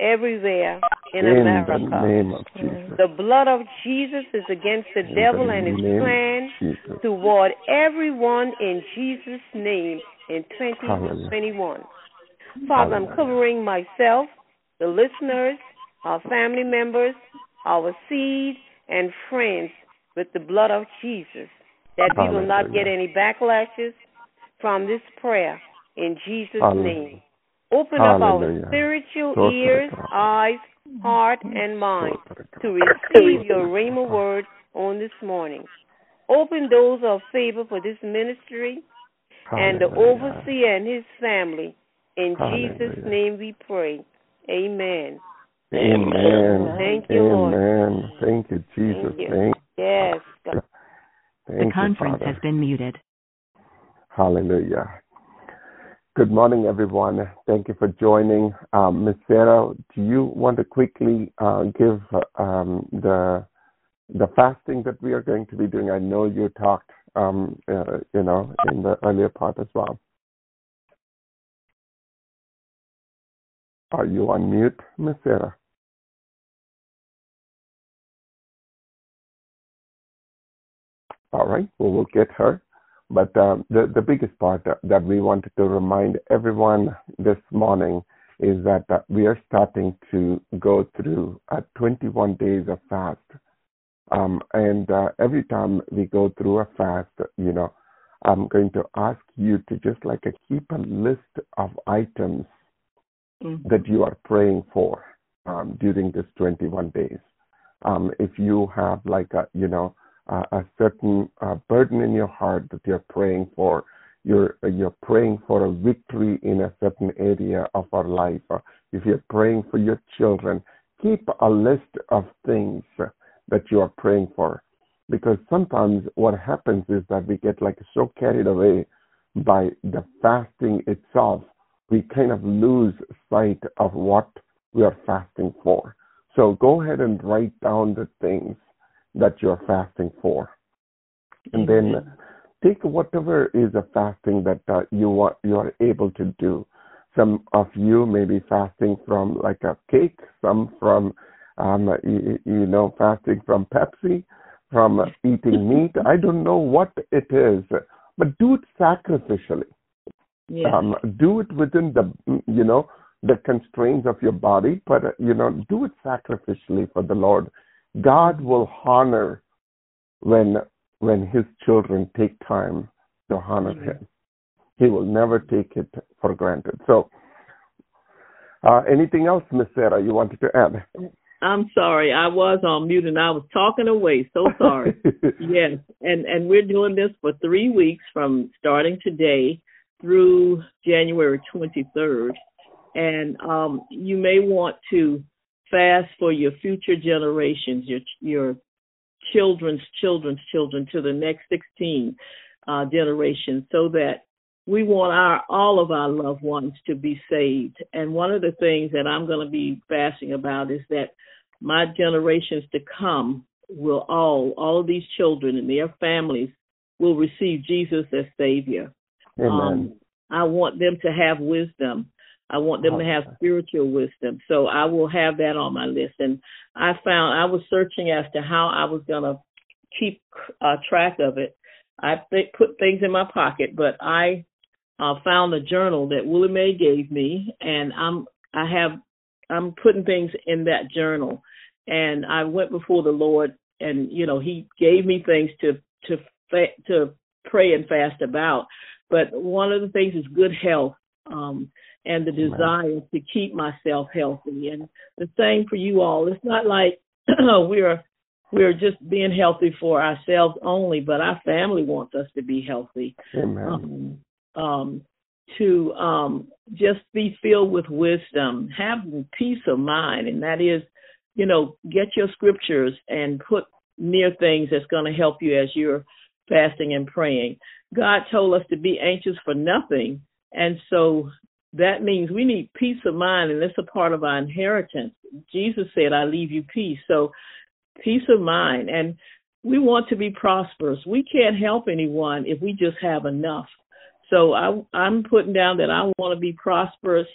everywhere in, In America. the name of Jesus. The blood of Jesus is against the In devil the and his plan toward everyone in Jesus' name in Hallelujah. 2021. Father, I'm covering myself, the listeners, our family members, our seed, and friends with the blood of Jesus, that we will not get any backlashes from this prayer in Jesus' Hallelujah. name. Open up our spiritual Glory to ears, God. eyes, heart, and mind to to receive your Rhema word on this morning. Open doors of favor for this ministry and the overseer and his family. In Jesus' name we pray. Amen. Amen. Thank you, Lord. Amen. Thank you, Jesus. Thank you. Thank, Yes. God. thank The conference Father. has been muted. Hallelujah. Good morning, everyone. Thank you for joining. Um, Ms. Sarah, do you want to quickly uh, give um, the the fasting that we are going to be doing? I know you talked, um, uh, you know, in the earlier part as well. Are you on mute, Ms. Sarah? All right, well, we'll get her. But um, the, the biggest part that, we wanted to remind everyone this morning is that uh, we are starting to go through uh, 21 days of fast. Um, and uh, every time we go through a fast, you know, I'm going to ask you to just like uh, keep a list of items that you are praying for um, during this 21 days. Um, if you have like a, you know, uh, a certain uh, burden in your heart that you're praying for, you're you're praying for a victory in a certain area of our life. If you're praying for your children, keep a list of things that you are praying for, because sometimes what happens is that we get like so carried away by the fasting itself, we kind of lose sight of what we are fasting for. So go ahead and write down the things that you're fasting for. And then take whatever is a fasting that uh, you want you are able to do. Some of you may be fasting from like a cake, some from um, you, you know fasting from Pepsi, from eating meat. I don't know what it is, but do it sacrificially Yes. um, do it within the you know the constraints of your body but you know do it sacrificially for the lord god will honor when when his children take time to honor Mhm. him he will never take it for granted so uh, anything else miss sarah you wanted to add I'm sorry. I was on mute and I was talking away. So sorry. yes. And and we're doing this for three weeks from starting today through January 23rd. And um, you may want to fast for your future generations, your your children's children's children to the next 16 uh, generations, so that we want our all of our loved ones to be saved. And one of the things that I'm going to be fasting about is that my generations to come will all all of these children and their families will receive Jesus as Savior. amen Um, I want them to have wisdom. I want them to have spiritual wisdom. So I will have that on my list. And I found I was searching as to how I was going to keep uh, track of it. I th- put things in my pocket, but I uh, found a journal that Willie Mae gave me, and I'm I have I'm putting things in that journal. And I went before the Lord, and you know He gave me things to to fa- to pray and fast about. But one of the things is good health um, and the Amen. desire to keep myself healthy. And the same for you all. It's not like we're we're just being healthy for ourselves only, but our family wants us to be healthy. amen Um, um, to um, just be filled with wisdom, have peace of mind, and that is, you know, get your scriptures and put near things that's going to help you as you're fasting and praying. God told us to be anxious for nothing, and so that means we need peace of mind, and that's a part of our inheritance. Jesus said, "I leave you peace." So, peace of mind, and we want to be prosperous. We can't help anyone if we just have enough. So I, I'm putting down that I want to be prosperous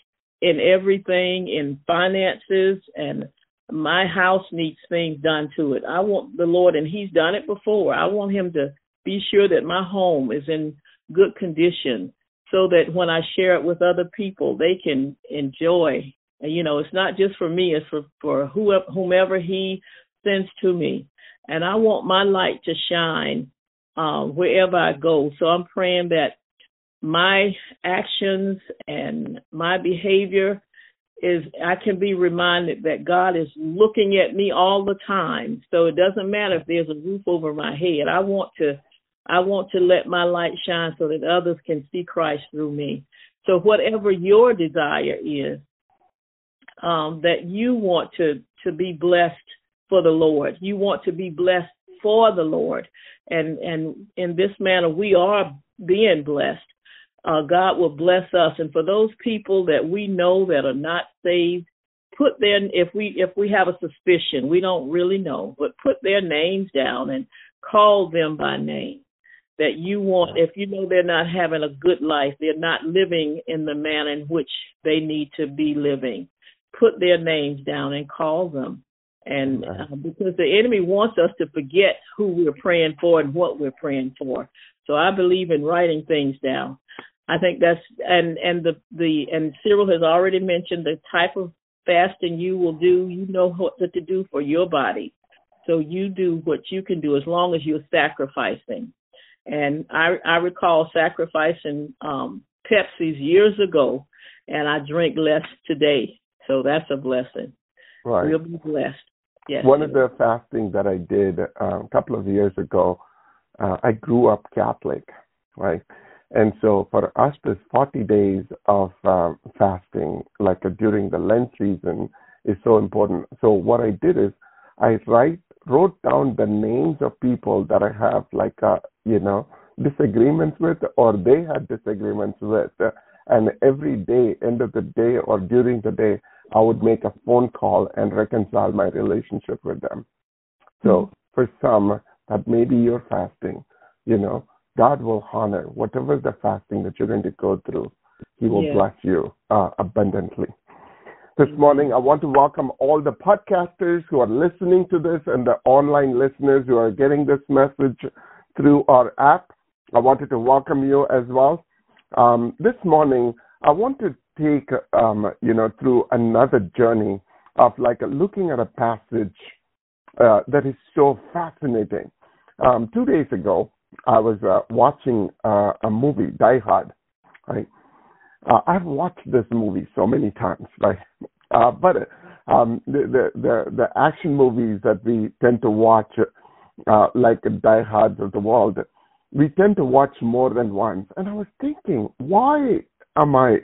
in everything, in finances, and my house needs things done to it. I want the Lord, and He's done it before. I want Him to be sure that my home is in good condition so that when I share it with other people, they can enjoy. And, you know, it's not just for me, it's for, for whoever, whomever He sends to me. And I want my light to shine uh, wherever I go. So I'm praying that my actions and my behavior is I can be reminded that God is looking at me all the time. So it doesn't matter if there's a roof over my head. I want to I want to let my light shine so that others can see Christ through me. So whatever your desire is, um, that you want to to be blessed for the Lord. You want to be blessed for the Lord, and and in this manner we are being blessed. Uh, God will bless us, and for those people that we know that are not saved, put their if we if we have a suspicion, we don't really know, but put their names down and call them by name that you want if you know they're not having a good life they're not living in the manner in which they need to be living put their names down and call them. And uh, because the enemy wants us to forget who we're praying for and what we're praying for. So i believe in writing things down. I think that's and and the the and cyril has already mentioned the type of fasting you will do. You know what to do for your body. So you do what you can do as long as you're sacrificing and I I recall sacrificing um Pepsi's years ago and I drink less today. So that's a blessing. Right. We'll be blessed. Yes. One of the fasting that I did uh, a couple of years ago, uh, I grew up Catholic, right? And so for us, this 40 days of uh, fasting, like uh, during the Lent season, is so important. So what I did is I write wrote down the names of people that I have like uh, you know disagreements with or they had disagreements with and every day end of the day or during the day I would make a phone call and reconcile my relationship with them. So mm-hmm. for some that maybe you're fasting, you know, God will honor whatever the fasting that you're going to go through. He will yeah. bless you uh, abundantly. This morning, I want to welcome all the podcasters who are listening to this and the online listeners who are getting this message through our app. I wanted to welcome you as well. Um, this morning, I want to take um, you know through another journey of like looking at a passage uh, that is so fascinating. Um, two days ago, I was uh, watching uh, a movie, Die Hard. Right, uh, I've watched this movie so many times, right? Uh, but um, the, the, the the action movies that we tend to watch, uh, like Die Hards of the world, we tend to watch more than once. And I was thinking, why am I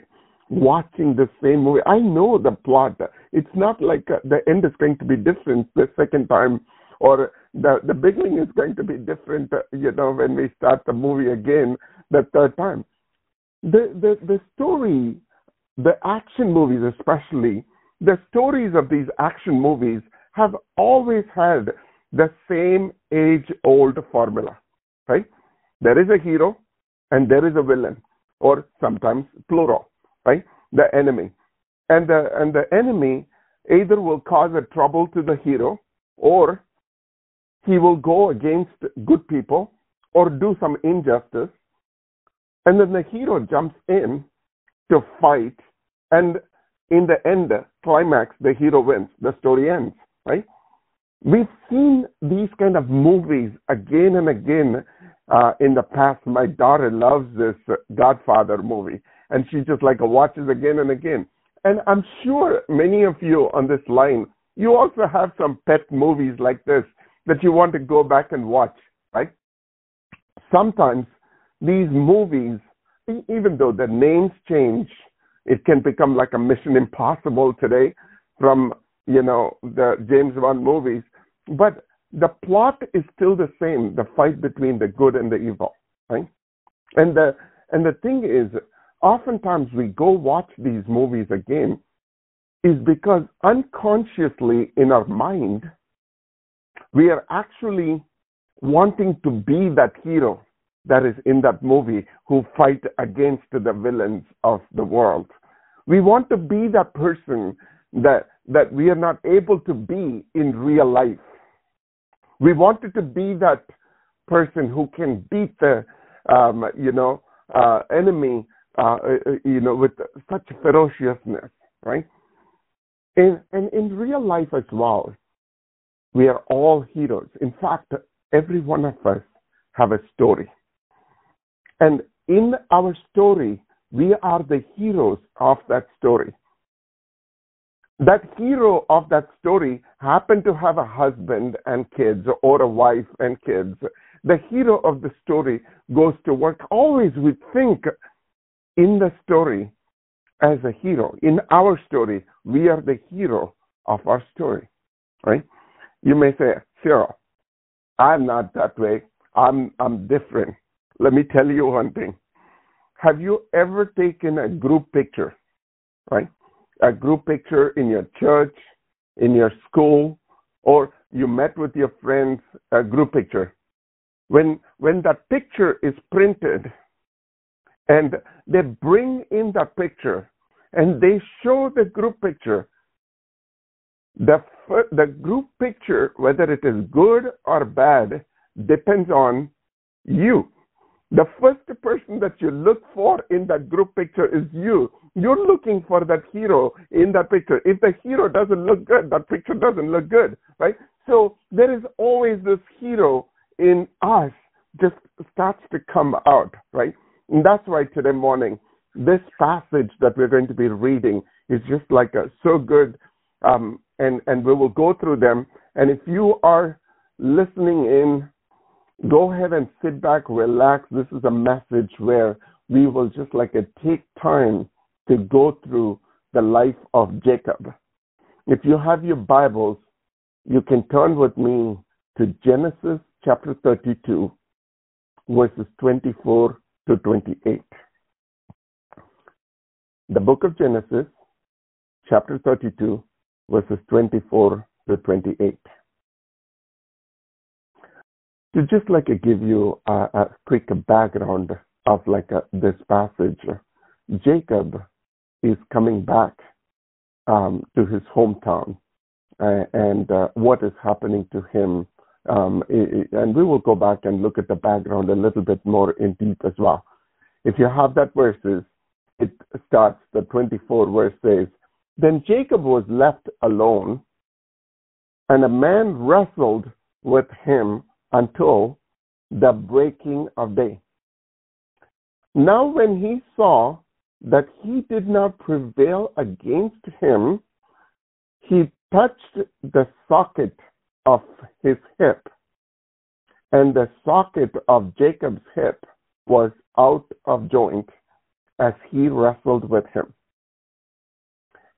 watching the same movie? I know the plot. It's not like uh, the end is going to be different the second time, or the the beginning is going to be different. Uh, you know, when we start the movie again the third time the the the story, the action movies especially, the stories of these action movies have always had the same age-old formula, right? There is a hero and there is a villain, or sometimes plural, right? The enemy, and the and the enemy either will cause a trouble to the hero, or he will go against good people, or do some injustice, and then the hero jumps in to fight, and in the end, climax, the hero wins. The story ends, right? We've seen these kind of movies again and again uh, in the past. My daughter loves this Godfather movie, and she just like watches again and again. And I'm sure many of you on this line, you also have some pet movies like this that you want to go back and watch, right? Sometimes these movies, even though the names change, it can become like a Mission Impossible today from you know the James Bond movies, but the plot is still the same: the fight between the good and the evil, right? And the and the thing is, oftentimes we go watch these movies again, is because unconsciously in our mind, we are actually wanting to be that hero that is in that movie who fight against the villains of the world. We want to be that person that that we are not able to be in real life. We wanted to be that person who can beat the um, you know uh, enemy uh, uh, you know with such ferociousness, right? And and in real life as well, we are all heroes. In fact, every one of us have a story. And in our story, we are the heroes of that story. That hero of that story happened to have a husband and kids or a wife and kids. The hero of the story goes to work. Always we think in the story as a hero. In our story, we are the hero of our story, right? You may say, Cyril, I'm not that way. I'm I'm different. Let me tell you one thing. Have you ever taken a group picture, right? A group picture in your church, in your school, or you met with your friends, a group picture. When when that picture is printed and they bring in that picture and they show the group picture, the the group picture, whether it is good or bad, depends on you. The first person that you look for in that group picture is you. You're looking for that hero in that picture. If the hero doesn't look good, that picture doesn't look good, right? So there is always this hero in us just starts to come out, right? And that's why today morning, this passage that we're going to be reading is just like a, so good. Um, and, and we will go through them. And if you are listening in go ahead and sit back, relax. This is a message where we will just like a take time to go through the life of Jacob. If you have your Bibles, you can turn with me to Genesis chapter 32, verses 24 to 28. The book of Genesis, chapter 32, verses 24 to 28 to just like give you a, a quick background of like a, this passage, Jacob is coming back um, to his hometown uh, and uh, what is happening to him. Um, and we will go back and look at the background a little bit more in deep as well. If you have that verses, it starts, the 24 verse says, Then Jacob was left alone, and a man wrestled with him until the breaking of day. Now, when he saw that he did not prevail against him, he touched the socket of his hip, and the socket of Jacob's hip was out of joint as he wrestled with him.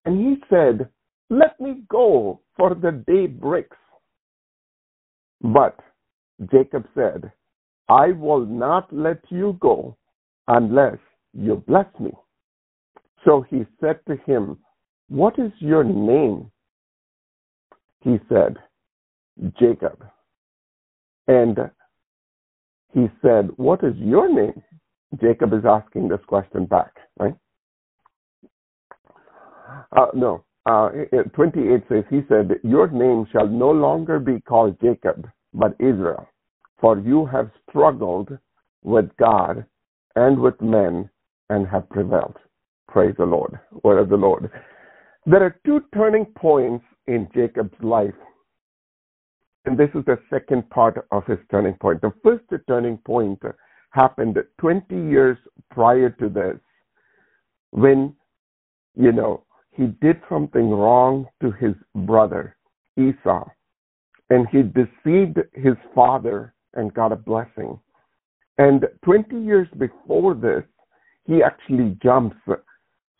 And he said, Let me go, for the day breaks. But Jacob said, I will not let you go unless you bless me. So he said to him, What is your name? He said, Jacob. And he said, What is your name? Jacob is asking this question back, right? Uh, no, uh, 28 says, He said, Your name shall no longer be called Jacob, but Israel. For you have struggled with God and with men and have prevailed. Praise the Lord. Word of the Lord. There are two turning points in Jacob's life. And this is the second part of his turning point. The first turning point happened 20 years prior to this when, you know, he did something wrong to his brother Esau and he deceived his father and got a blessing. And 20 years before this, he actually jumps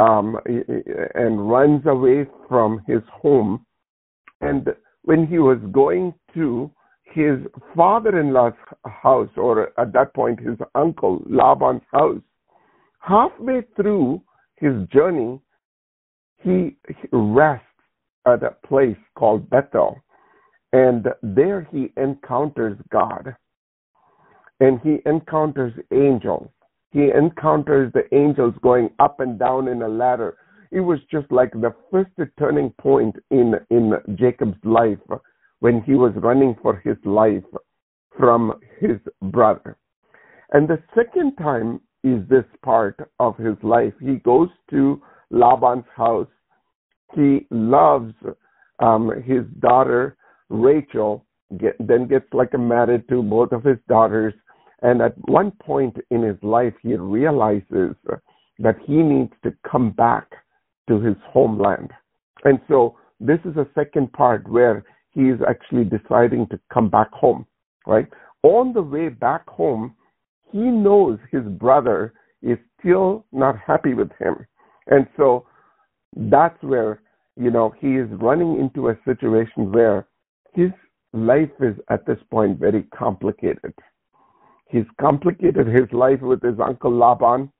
um, and runs away from his home. And when he was going to his father in law's house, or at that point his uncle Laban's house, halfway through his journey, he rests at a place called Bethel. And there he encounters God. And he encounters angels. He encounters the angels going up and down in a ladder. it was just like the first turning point in in Jacob's life when he was running for his life from his brother. And the second time is this part of his life. He goes to Laban's house. He loves um, his daughter Rachel, get, then gets like married to both of his daughters. And at one point in his life, he realizes that he needs to come back to his homeland. And so this is a second part where he is actually deciding to come back home, right? On the way back home, he knows his brother is still not happy with him. And so that's where, you know, he is running into a situation where his life is at this point very complicated. He's complicated his life with his uncle Laban.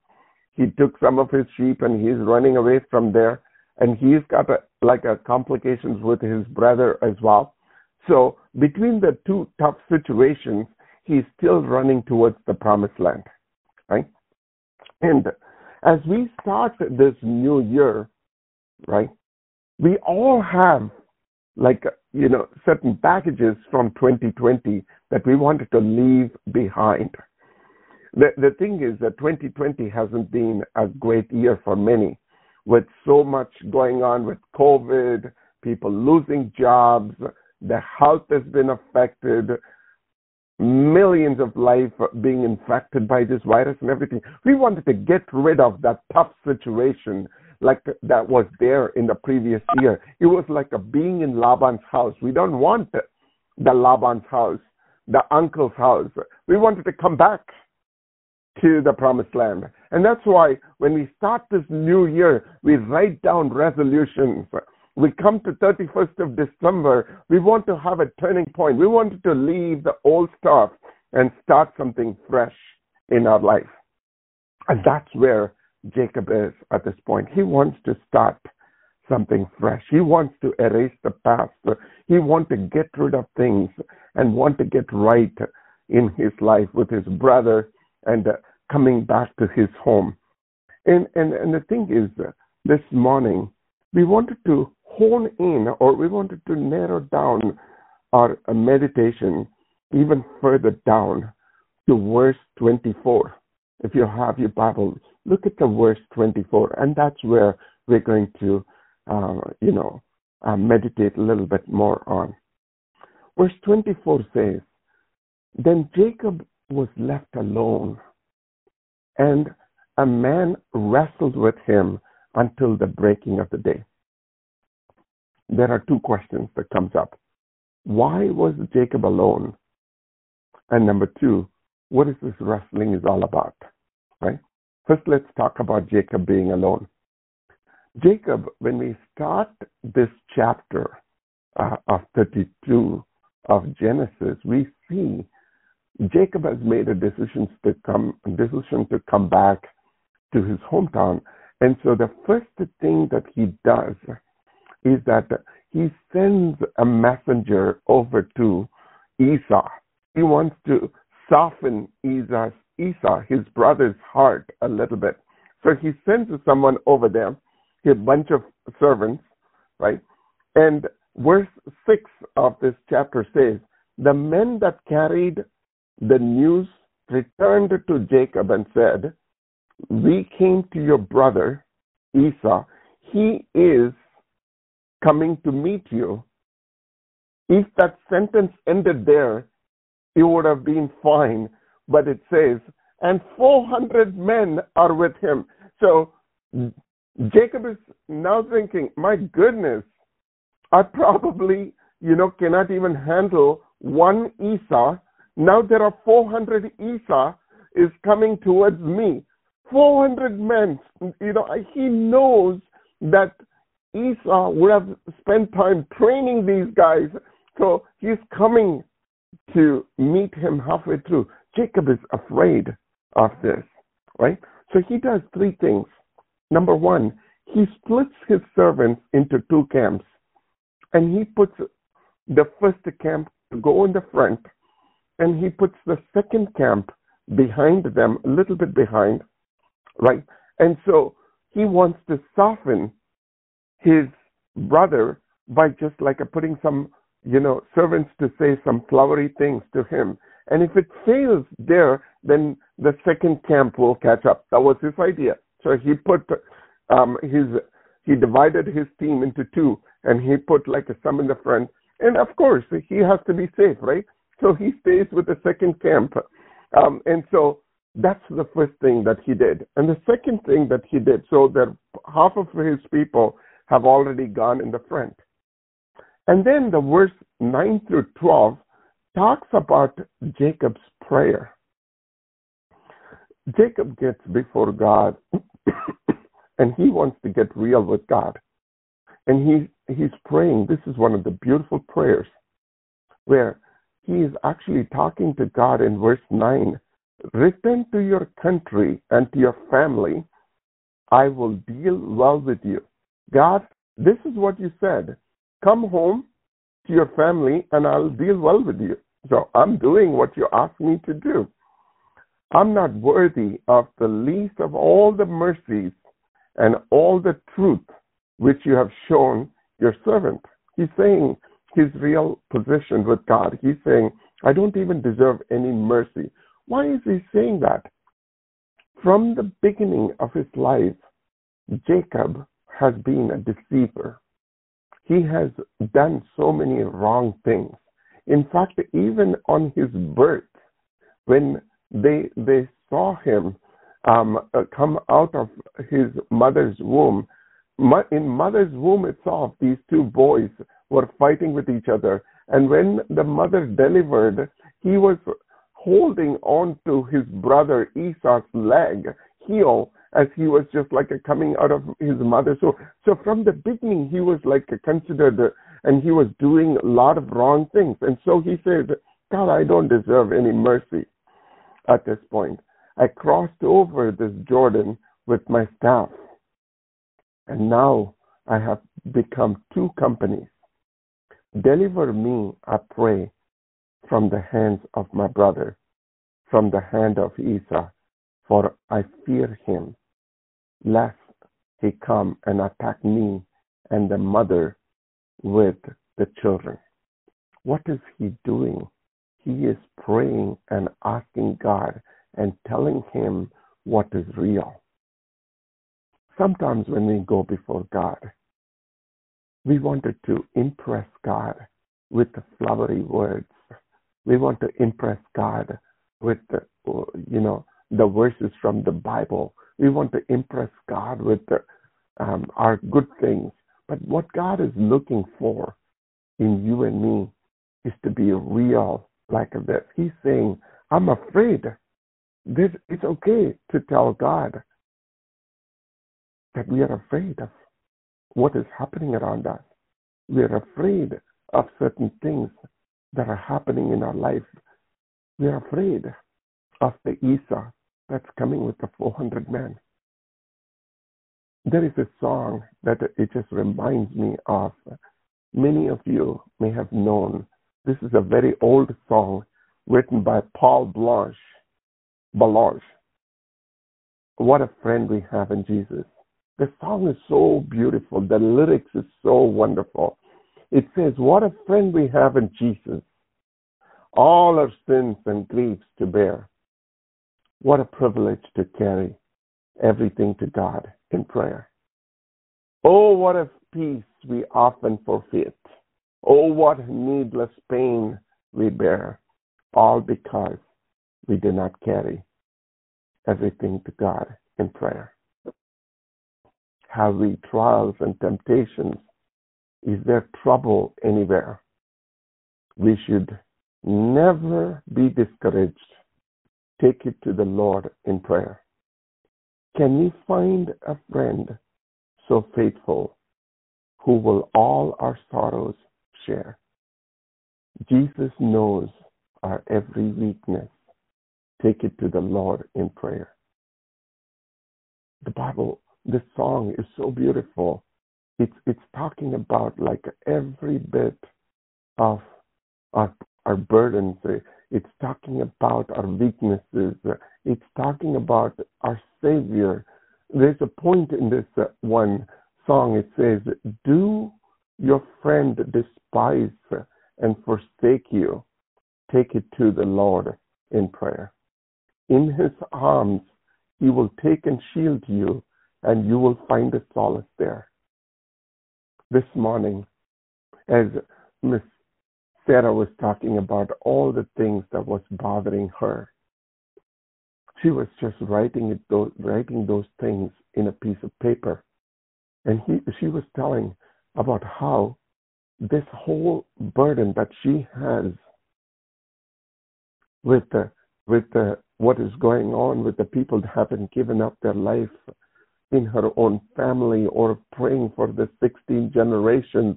He took some of his sheep and he's running away from there. And he's got a, like a complications with his brother as well. So between the two tough situations he's still running towards the promised land right? And as we start this new year right we all have like you know certain packages from 2020 that we wanted to leave behind the, the thing is that 2020 hasn't been a great year for many, with so much going on with COVID, people losing jobs, the health has been affected, millions of life being infected by this virus and everything. We wanted to get rid of that tough situation like that was there in the previous year. It was like a being in Laban's house. We don't want the Laban's house, the uncle's house. We wanted to come back to the promised land. And that's why when we start this new year, we write down resolutions. We come to 31st of December, we want to have a turning point. We wanted to leave the old stuff and start something fresh in our life. And that's where Jacob is at this point. He wants to start something fresh. He wants to erase the past. He wants to get rid of things and want to get right in his life with his brother and coming back to his home. And, and, and the thing is, this morning, we wanted to hone in or we wanted to narrow down our meditation even further down to verse 24. If you have your Bible, look at the verse 24, and that's where we're going to, uh, you know, uh, meditate a little bit more on. Verse 24 says, Then Jacob was left alone and a man wrestled with him until the breaking of the day. There are two questions that comes up. Why was Jacob alone? And number two, what is this wrestling is all about? Right? First, let's talk about Jacob being alone. Jacob, when we start this chapter uh, of 32 of Genesis, we see Jacob has made a decision to come decision to come back to his hometown. And so the first thing that he does is that he sends a messenger over to Esau. He wants to soften Esau's, Esau, his brother's heart a little bit. So he sends someone over there, a bunch of servants, right? And verse 6 of this chapter says, The men that carried the news returned to Jacob and said, We came to your brother Esau. He is coming to meet you. If that sentence ended there, it would have been fine. But it says, and 400 men are with him. So Jacob is now thinking, my goodness, I probably, you know, cannot even handle one Esau now there are 400 Esau is coming towards me. 400 men. You know, he knows that Esau would have spent time training these guys. So he's coming to meet him halfway through. Jacob is afraid of this, right? So he does three things. Number one, he splits his servants into two camps and he puts the first camp to go in the front and he puts the second camp behind them, a little bit behind, right? And so he wants to soften his brother by just like putting some, you know, servants to say some flowery things to him. And if it fails there, then the second camp will catch up. That was his idea. So he put um, his he divided his team into two, and he put like some in the front. And of course, he has to be safe, right? So he stays with the second camp. Um, and so that's the first thing that he did. And the second thing that he did, so that half of his people have already gone in the front. And then the verse 9 through 12 talks about Jacob's prayer. Jacob gets before God and he wants to get real with God. And he, he's praying. This is one of the beautiful prayers where he is actually talking to God in verse 9 Return to your country and to your family. I will deal well with you. God, this is what you said. Come home to your family and I'll deal well with you. So I'm doing what you asked me to do. I'm not worthy of the least of all the mercies and all the truth which you have shown your servant. He's saying his real position with God. He's saying, I don't even deserve any mercy. Why is he saying that? From the beginning of his life, Jacob has been a deceiver. He has done so many wrong things. In fact, even on his birth, when they they saw him um, uh, come out of his mother's womb, in mother's womb itself, these two boys were fighting with each other. And when the mother delivered, he was holding on to his brother Esau's leg, heel, as he was just like a coming out of his mother. So, so from the beginning, he was like considered, and he was doing a lot of wrong things. And so he said, God, I don't deserve any mercy at this point. I crossed over this Jordan with my staff. And now I have become two companies. Deliver me, I pray, from the hands of my brother, from the hand of Esau, for I fear him, lest he come and attack me and the mother with the children. What is he doing? He is praying and asking God and telling him what is real. Sometimes when we go before God, we wanted to impress God with the flowery words. We want to impress God with the, you know, the verses from the Bible. We want to impress God with the, um, our good things. But what God is looking for in you and me is to be real like this. He's saying, I'm afraid. This, it's okay to tell God that we are afraid of what is happening around us. We are afraid of certain things that are happening in our life. We are afraid of the Esau that's coming with the 400 men. There is a song that it just reminds me of. Many of you may have known. This is a very old song written by Paul Blanche. Blanche. What a friend we have in Jesus. The song is so beautiful. The lyrics is so wonderful. It says, What a friend we have in Jesus. All our sins and griefs to bear. What a privilege to carry everything to God in prayer. Oh, what a peace we often forfeit. Oh, what needless pain we bear, all because we do not carry everything to God in prayer have we trials and temptations? Is there trouble anywhere? We should never be discouraged. Take it to the Lord in prayer. Can we find a friend so faithful who will all our sorrows share? Jesus knows our every weakness. Take it to the Lord in prayer. The Bible this song is so beautiful. It's it's talking about like every bit of our our burdens. It's talking about our weaknesses. It's talking about our Savior. There's a point in this uh, one song, it says, Do your friend despise and forsake you, take it to the Lord in prayer. In his arms, he will take and shield you, and you will find a solace there. This morning, as Miss Sarah was talking about all the things that was bothering her, she was just writing it, those, writing those things in a piece of paper, and he, she was telling about how this whole burden that she has with the with the what is going on with the people that haven't given up their life in her own family or praying for the 16 generations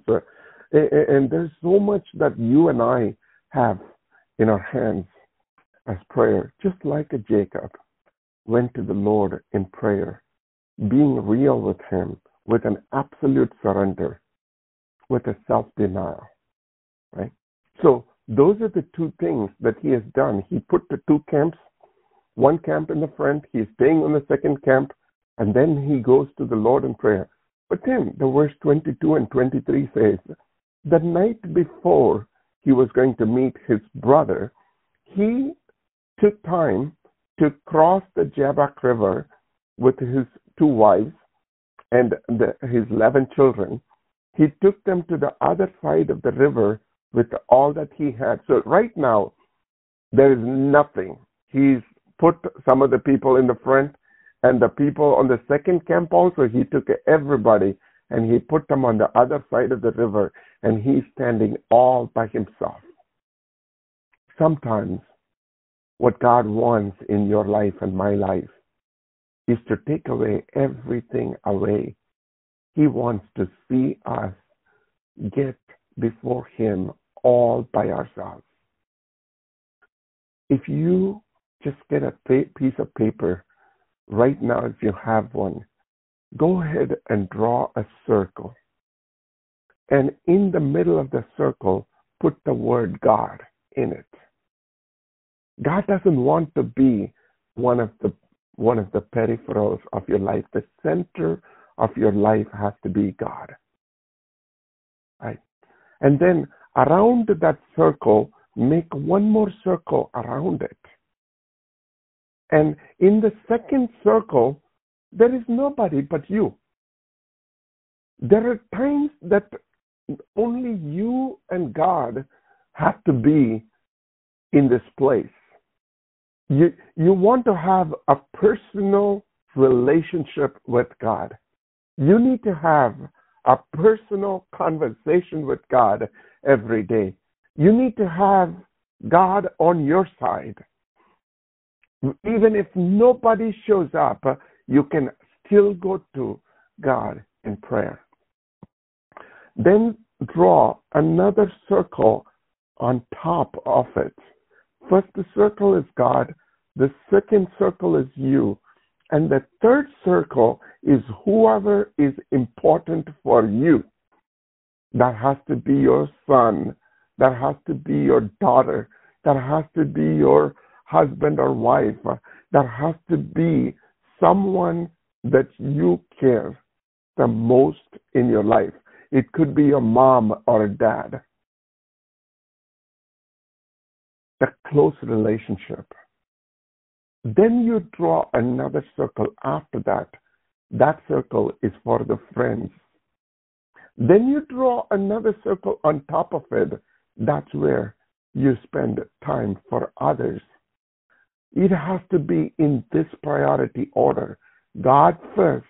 and there's so much that you and I have in our hands as prayer just like a Jacob went to the Lord in prayer being real with him with an absolute surrender with a self denial right so those are the two things that he has done. He put the two camps, one camp in the front, he's staying on the second camp, and then he goes to the Lord in prayer. But then the verse 22 and 23 says, the night before he was going to meet his brother, he took time to cross the Jabbok River with his two wives and the, his 11 children. He took them to the other side of the river with all that he had. So right now, there is nothing. He's put some of the people in the front and the people on the second camp also, he took everybody and he put them on the other side of the river and he's standing all by himself. Sometimes what God wants in your life and my life is to take away everything away. He wants to see us get before Him all by ourselves. If you just get a piece of paper right now, if you have one, go ahead and draw a circle. And in the middle of the circle, put the word God in it. God doesn't want to be one of the one of the peripherals of your life. The center of your life has to be God. Right? And then around that circle, make one more circle around it. And in the second circle, there is nobody but you. There are times that only you and God have to be in this place. You, you want to have a personal relationship with God. You need to have a personal conversation with God every day. You need to have God on your side. Even if nobody shows up, you can still go to God in prayer. Then draw another circle on top of it. First, the circle is God. The second circle is you. And the third circle is whoever is important for you. That has to be your son. That has to be your daughter. That has to be your husband or wife. That has to be someone that you care the most in your life. It could be a mom or a dad. The close relationship. Then you draw another circle after that. That circle is for the friends. Then you draw another circle on top of it. That's where you spend time for others. It has to be in this priority order God first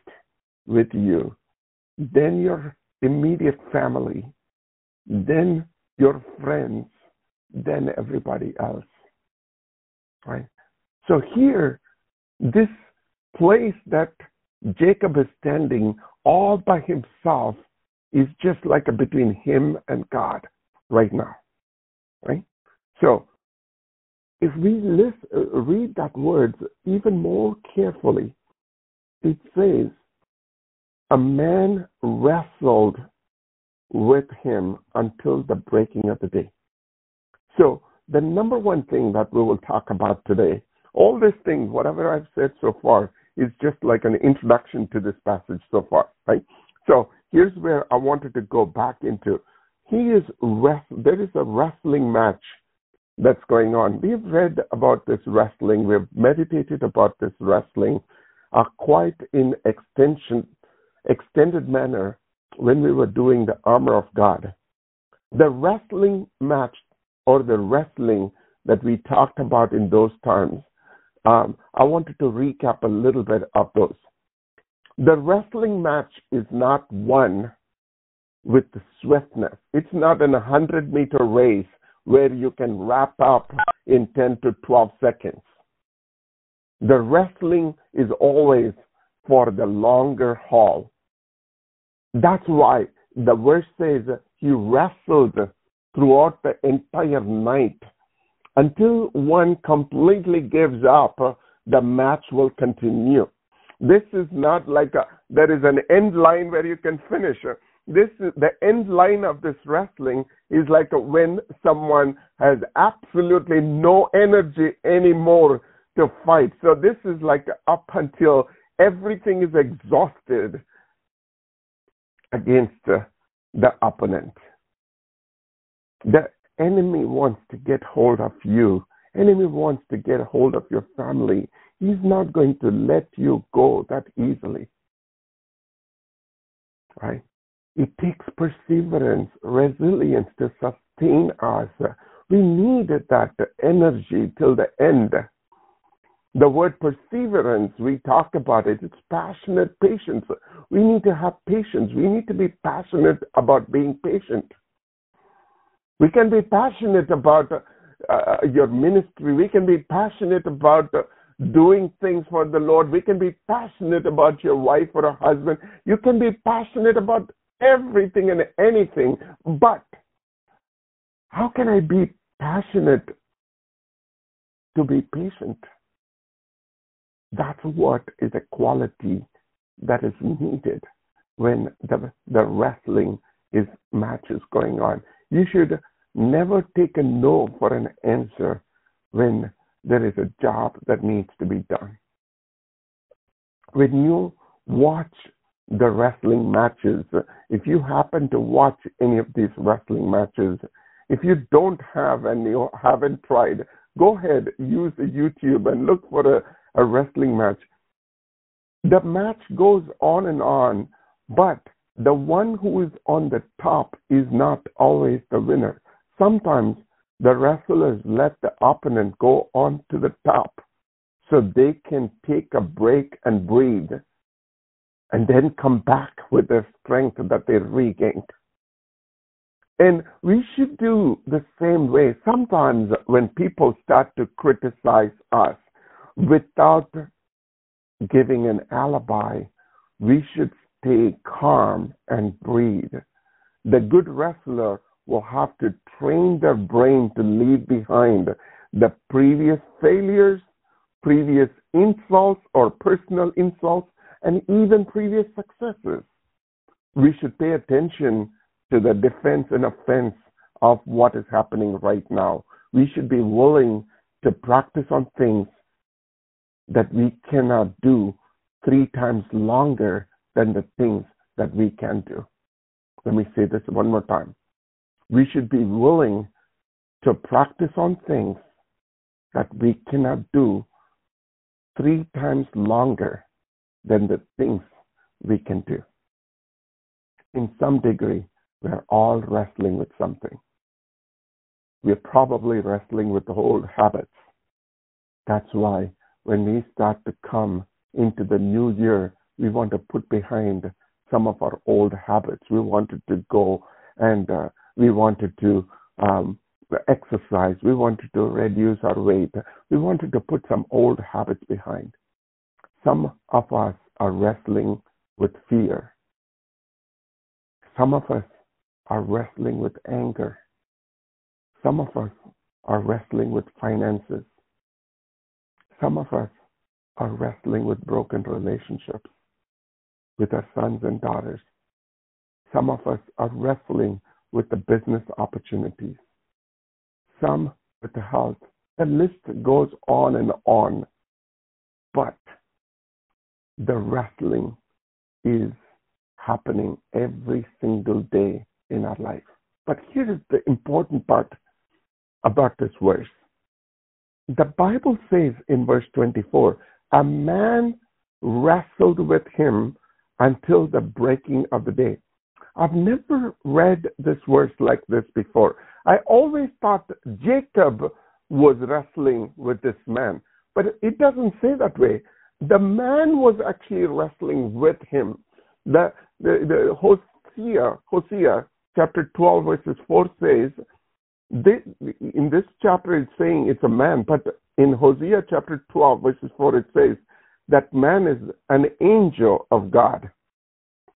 with you, then your immediate family, then your friends, then everybody else. Right? So here, this place that Jacob is standing all by himself is just like a between him and God right now. Right? So if we list, uh, read that words even more carefully, it says, a man wrestled with him until the breaking of the day. So the number one thing that we will talk about today all these things, whatever I've said so far, is just like an introduction to this passage so far, right? So here's where I wanted to go back into. He is there is a wrestling match that's going on. We've read about this wrestling. We've meditated about this wrestling uh, quite in extension, extended manner when we were doing the armor of God. The wrestling match or the wrestling that we talked about in those times, um, I wanted to recap a little bit of those. The wrestling match is not won with swiftness. It's not an 100 meter race where you can wrap up in 10 to 12 seconds. The wrestling is always for the longer haul. That's why the verse says he wrestled throughout the entire night until one completely gives up, the match will continue. This is not like a, there is an end line where you can finish. This is, the end line of this wrestling is like when someone has absolutely no energy anymore to fight. So this is like up until everything is exhausted against the, the opponent. The enemy wants to get hold of you. Enemy wants to get hold of your family. He's not going to let you go that easily. Right? It takes perseverance, resilience to sustain us. We need that energy till the end. The word perseverance, we talk about it, it's passionate patience. We need to have patience. We need to be passionate about being patient. We can be passionate about uh, your ministry. We can be passionate about uh, doing things for the Lord. We can be passionate about your wife or a husband. You can be passionate about everything and anything. But how can I be passionate to be patient? That's what is a quality that is needed when the, the wrestling is matches going on. You should never take a no for an answer when there is a job that needs to be done. When you watch the wrestling matches, if you happen to watch any of these wrestling matches, if you don't have and you haven't tried, go ahead, use YouTube and look for a, a wrestling match. The match goes on and on, but the one who is on the top is not always the winner. Sometimes the wrestlers let the opponent go on to the top so they can take a break and breathe and then come back with the strength that they regained. And we should do the same way. Sometimes when people start to criticize us without giving an alibi, we should stay calm and breathe. The good wrestler will have to train their brain to leave behind the previous failures, previous insults or personal insults, and even previous successes. We should pay attention to the defense and offense of what is happening right now. We should be willing to practice on things that we cannot do three times longer than the things that we can do. Let me say this one more time we should be willing to practice on things that we cannot do three times longer than the things we can do. In some degree, we're all wrestling with something. We're probably wrestling with the old habits. That's why when we start to come into the new year, we want to put behind some of our old habits. We wanted to go and uh, we wanted to um, exercise. We wanted to reduce our weight. We wanted to put some old habits behind. Some of us are wrestling with fear. Some of us are wrestling with anger. Some of us are wrestling with finances. Some of us are wrestling with broken relationships with our sons and daughters. Some of us are wrestling with the business opportunities, some with the health. The list goes on and on. But the wrestling is happening every single day in our life. But here is the important part about this verse. The Bible says in verse 24, a man wrestled with him until the breaking of the day. I've never read this verse like this before. I always thought Jacob was wrestling with this man, but it doesn't say that way. The man was actually wrestling with him. The, the, the Hosea, Hosea chapter 12 verses 4 says, in this chapter it's saying it's a man, but in Hosea chapter 12 verses 4 it says that man is an angel of God.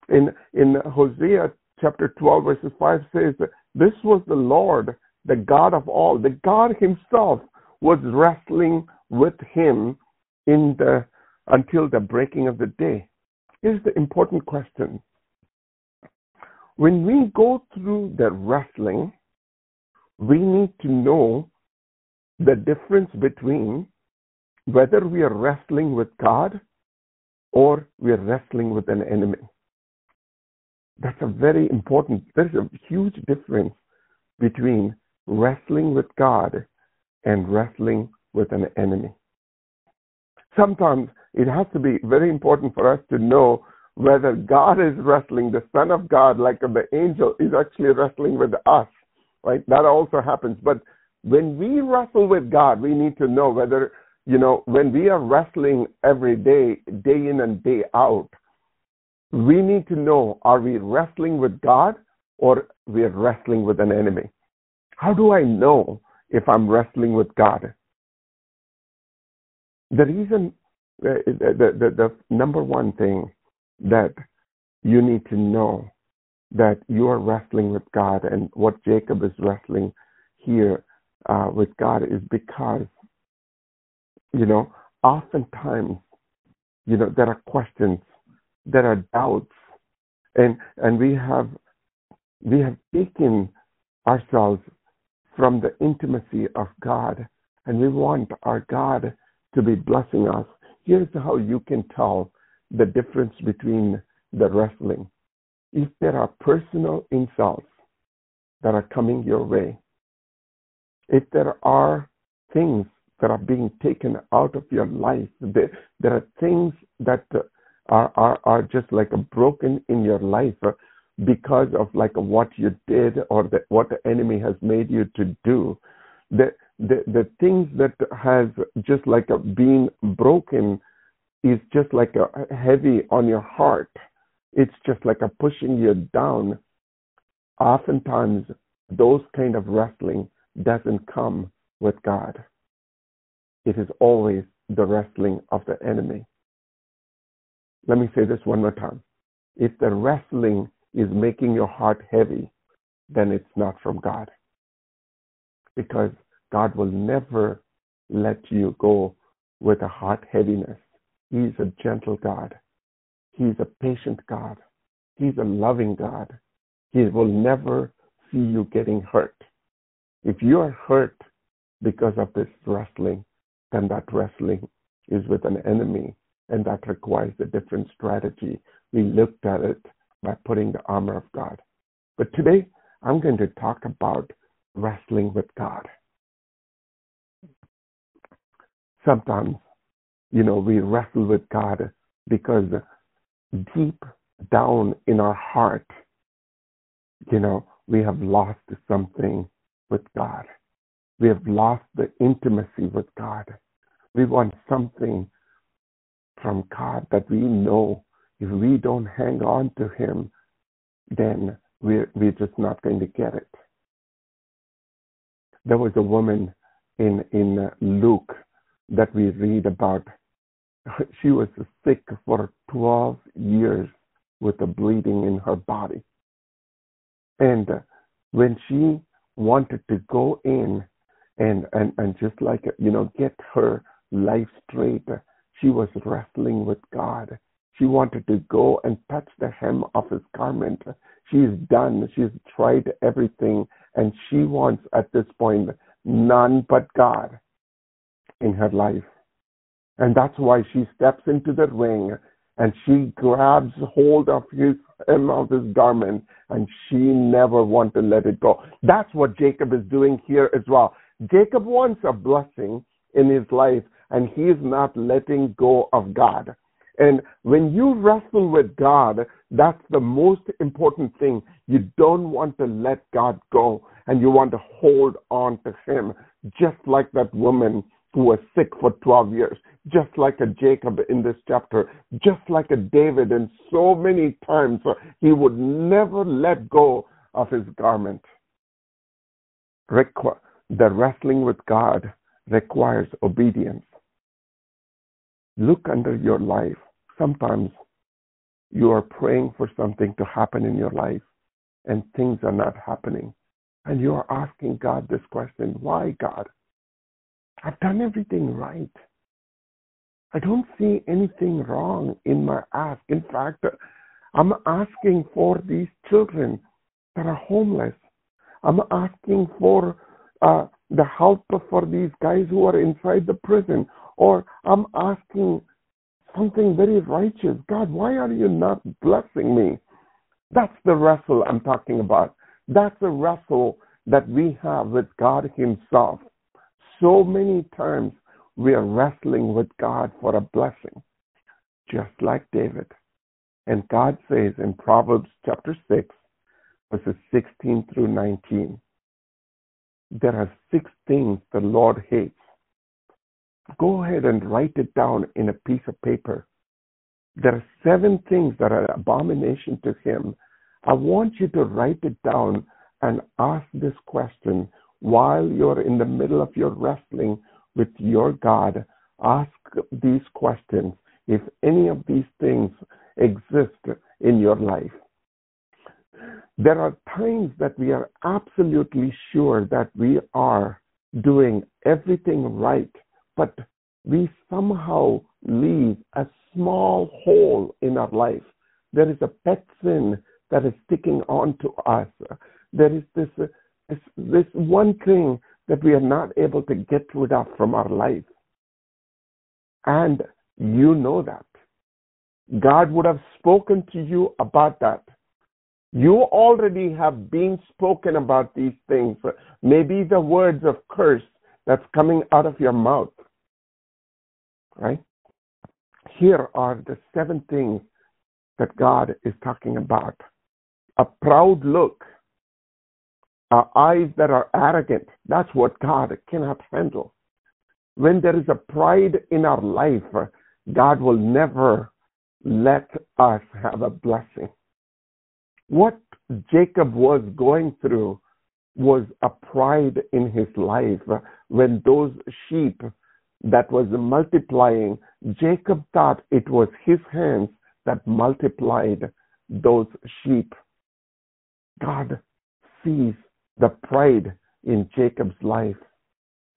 In, in Hosea chapter 12 verses 5 says this was the Lord, the God of all. The God himself was wrestling with him in the until the breaking of the day. Here's the important question. When we go through the wrestling, we need to know the difference between whether we are wrestling with God or we are wrestling with an enemy. That's a very important, there's a huge difference between wrestling with God and wrestling with an enemy. Sometimes it has to be very important for us to know whether God is wrestling, the Son of God, like the angel, is actually wrestling with us, right? That also happens. But when we wrestle with God, we need to know whether, you know, when we are wrestling every day, day in and day out, we need to know are we wrestling with God or we are wrestling with an enemy? How do I know if I'm wrestling with God? The reason, uh, the, the, the, the number one thing that you need to know that you are wrestling with God and what Jacob is wrestling here uh, with God is because, you know, oftentimes, you know, there are questions, there are doubts, and and we have we have taken ourselves from the intimacy of God, and we want our God to be blessing us. Here's how you can tell the difference between the wrestling. If there are personal insults that are coming your way, if there are things that are being taken out of your life, there, there are things that are, are, are just like a broken in your life because of like what you did or the, what the enemy has made you to do. The, the, the things that has just like a being broken is just like a heavy on your heart. It's just like a pushing you down. Oftentimes, those kind of wrestling doesn't come with God. It is always the wrestling of the enemy. Let me say this one more time. If the wrestling is making your heart heavy, then it's not from God. Because God will never let you go with a heart heaviness. He's a gentle God. He's a patient God. He's a loving God. He will never see you getting hurt. If you are hurt because of this wrestling, then that wrestling is with an enemy, and that requires a different strategy. We looked at it by putting the armor of God. But today, I'm going to talk about wrestling with God. Sometimes, you know, we wrestle with God because deep down in our heart, you know, we have lost something with God. We have lost the intimacy with God. We want something from God that we know if we don't hang on to Him, then we're, we're just not going to get it. There was a woman in, in Luke that we read about. She was sick for 12 years with a bleeding in her body. And uh, when she wanted to go in and, and, and just like, you know, get her life straight, uh, she was wrestling with God. She wanted to go and touch the hem of his garment. She's done. She's tried everything. And she wants at this point none but God in her life. And that's why she steps into the ring and she grabs hold of his hem of his garment, and she never wanted to let it go. That's what Jacob is doing here as well. Jacob wants a blessing in his life, and he is not letting go of God. And when you wrestle with God, that's the most important thing. You don't want to let God go and you want to hold on to Him, just like that woman who was sick for 12 years, just like a Jacob in this chapter, just like a David, and so many times uh, he would never let go of his garment. The wrestling with God requires obedience. Look under your life sometimes you are praying for something to happen in your life and things are not happening. And you are asking God this question Why, God? I've done everything right. I don't see anything wrong in my ask. In fact, I'm asking for these children that are homeless. I'm asking for uh, the help for these guys who are inside the prison. Or I'm asking something very righteous. God, why are you not blessing me? That's the wrestle I'm talking about. That's the wrestle that we have with God Himself. So many times we are wrestling with God for a blessing, just like David. And God says in Proverbs chapter 6, verses 16 through 19, there are six things the Lord hates go ahead and write it down in a piece of paper. There are seven things that are abomination to him. I want you to write it down and ask this question while you're in the middle of your wrestling with your God. Ask these questions if any of these things exist in your life. There are times that we are absolutely sure that we are doing everything right but we somehow leave a small hole in our life. There is a pet sin that is sticking on to us. There is this, this, this one thing that we are not able to get rid of from our life. And you know that. God would have spoken to you about that. You already have been spoken about these things. Maybe the words of curse that's coming out of your mouth right? Here are the seven things that God is talking about a proud look, uh, eyes that are arrogant. That's what God cannot handle. When there is a pride in our life, God will never let us have a blessing. What Jacob was going through was a pride in his life when those sheep that was multiplying, Jacob thought it was his hands that multiplied those sheep. God sees the pride in Jacob's life.